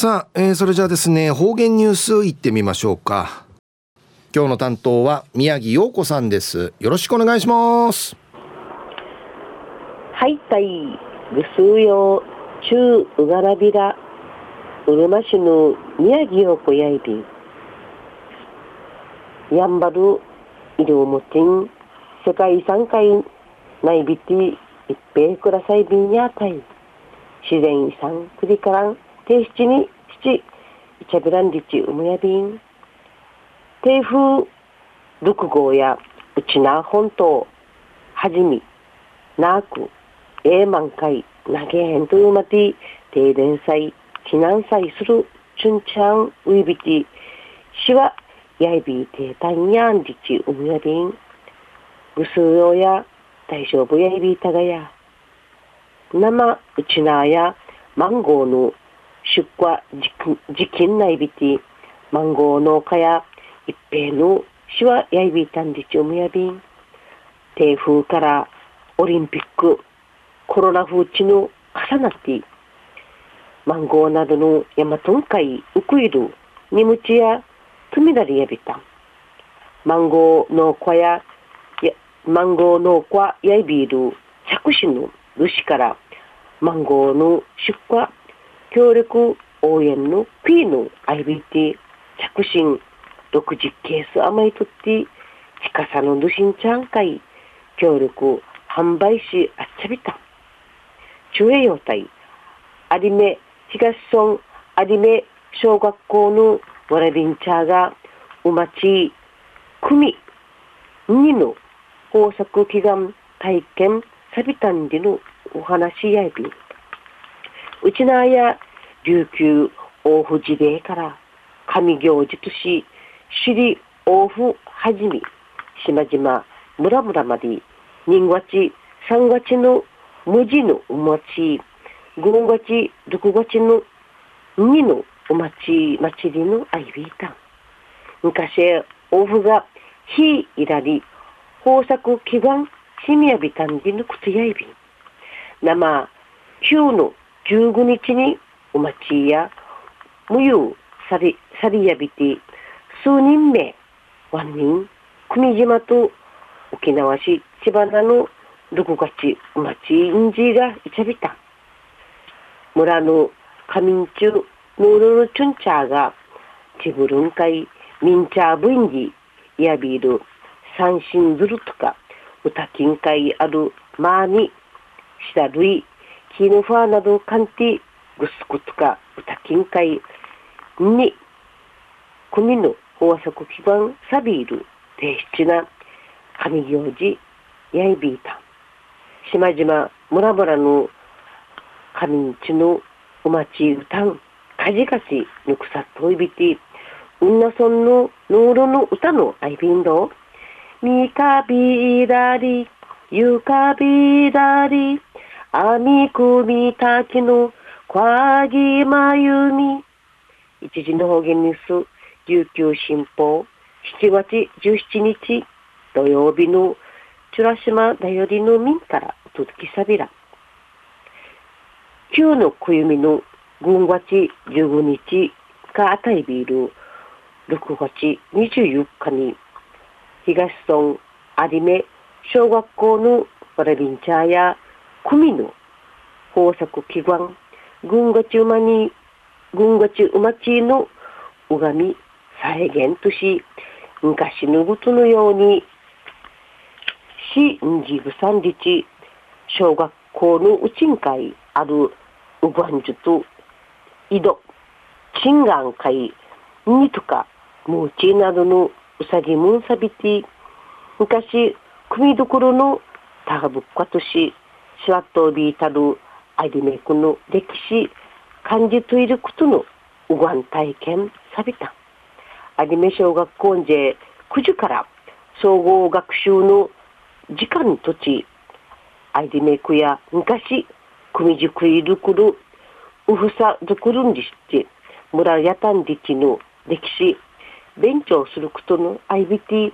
さあ、えー、それじゃあですね方言ニュースいってみましょうか。今日の担当は宮城陽子さんです。よろしくお願いします。はいたいぐすうよ中ううがらびらうるま市の宮城陽子やいび。やんばる医療もちん世界遺産会内ビティ一平くださいびんやたい自然遺産くりからん定七に七イチャビランリチウムヤビン。低風六号やうちな本島はじみなくええ満開投げへんというまて停電祭避難祭するチュンチャンウイビティ。しわやいびてたんやんりちうむやびんぐすうよや大丈夫やいびたがや生うちなやマンゴーの出荷時期内びてマンゴー農家や一平のしわやいびたんりちうむやびん。低風からオリンピックコロナ風地の重なってマンゴーなどの山とんかいウクイルニムチやトミダリやびたマンゴー農家ややマンゴー農家やいびる着手の主からマンゴーの出荷協力応援の P の IBT 着信60ケース甘いとって近さの主んちゃんかい協力販売しあっちゃびた。中栄用隊有目東村有目小学校のわらびんちゃーがおまち組にの豊作祈願体験サビタンでのお話やびんうちなや琉球大府事例から神行事とし首里大府はじみ島々村々まで人月三月の無事のお待ち五月六月の二のお待ち祭りのアイビータン昔大府が火いらり豊作祈願しみやびたんでの靴やいび。生9の15日にお待ちや無有さりさりやびて数人目ワン人国島と沖縄市千葉田の6月お待ちんじがいちゃびた。村の仮眠中ムールルチュンチャーがチブルンカイミンチャーブインジやビール三振ズルとか歌金会あるマーニシダルイキーヌファーなどカンティグスクとか歌金会に国の豊作基盤サビール提出な神行事やいびいた島々村々の神んちのお待ち歌んかじかしぬくさといびてうんなそんのノーロの歌のアイビンドみかびだりゆかびだり。あみくみたきの kwa ぎまゆみ一時の方言ニュース。琉球新報。7月17日。土曜日の。チュラ島だよりの民から。お届けさびら。旧の暦の。軍月15日。があたいビール。6月24日に。東村有目小学校の。わらびんちゃや。組の豊作祈願軍月馬に軍月馬ちのうがみ再現とし昔のことのように市んじぐさんりち小学校のうちん会あるうばんじゅと井戸、チンガンカイ、ニとか、ムーチなどのうさぎムンサビティ、昔、組どころのタガブッカとし、シワットビータル、アイデメイクの歴史、感じといることのうがん体験さびた。アニメ小学校で9時から総合学習の時間土地、アイデメイクや昔、組塾いるくるウフサドクルンリして村やたんりちの歴史勉強することの IBT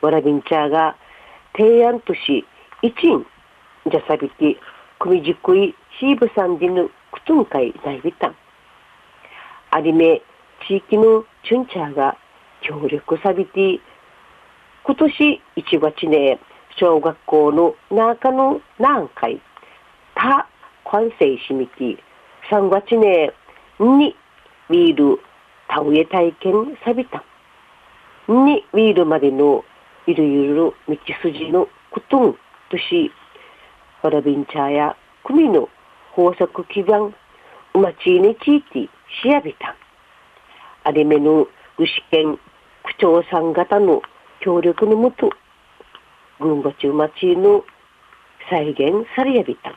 わらびんちゃが提案とし一員じゃさびて組じくいシーブさんでぬくとんかいないびたんアニメ地域のチュンチャーが協力さびて、今年1月ね、小学校の中の何回、他完成しみて、3月ね、にウィール田植え体験さびた。にウィールまでのいろいろ道筋のことんとし、わらびんちゃや組の法則基盤、うまちについて調べた。あれめの具志堅区長さん方の協力のもと、群馬中町の再現されやびた。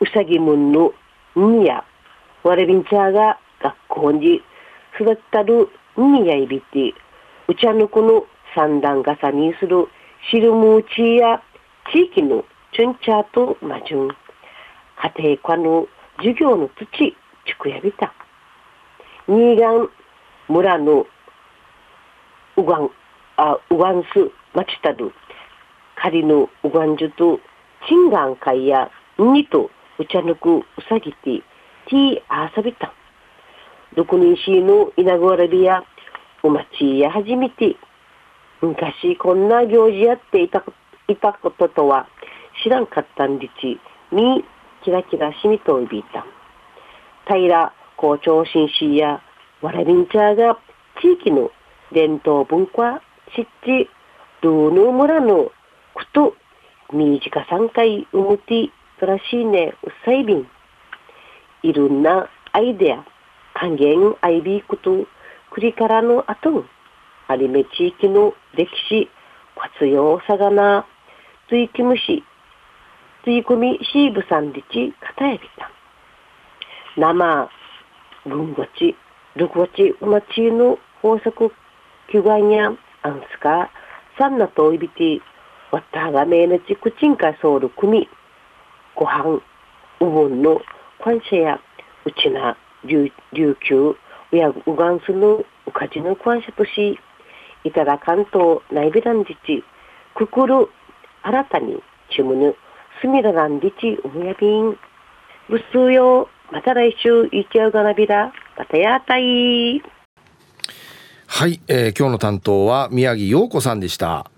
うさぎむんのんや、わらびんちゃが学校に育ったるんやいびて、うちゃぬこの三段重にするシルムーチや地域のチュンチャーとマジュン、家庭科の授業の土地、区やびた。新潟村のうがん、あ、うがんす町たる、仮のうがんじゅと、チンガン会や、にと、うちゃぬくうさぎて、ティーあさびた。六人しの稲子わらびや、お町や初めて、昔こんな行事やっていたいたこととは知らんかったんでち、み、キラキラしみといびいた。平校長紳士やわらびんちゃが地域の伝統文化、湿地、ドーヌ村のこと、みじか3回うむて、とらしいね、うさいびん。いろんなアイデア、還元アイビーこと、くりからの後、アニメ地域の歴史、活用さがな、ついきむし、ついこみシーブさんでち、かたやびた。生、軍ごち、ルゴチ、うまちの法則、きゅがんや、アンスカ、サンナといびて、わたがめなちくちんかそうる組、ご飯、うぶんの、関社や、うちな、琉球、うやうがんすの、うかじの関社とし、いただかんとないびらんじち、くくる、新たに、ちむぬ、すみららんじち、うむやびん。ぶすうよ、また来週、いちゃうがなびら、またやたい。はい、えー、今日の担当は宮城陽子さんでした。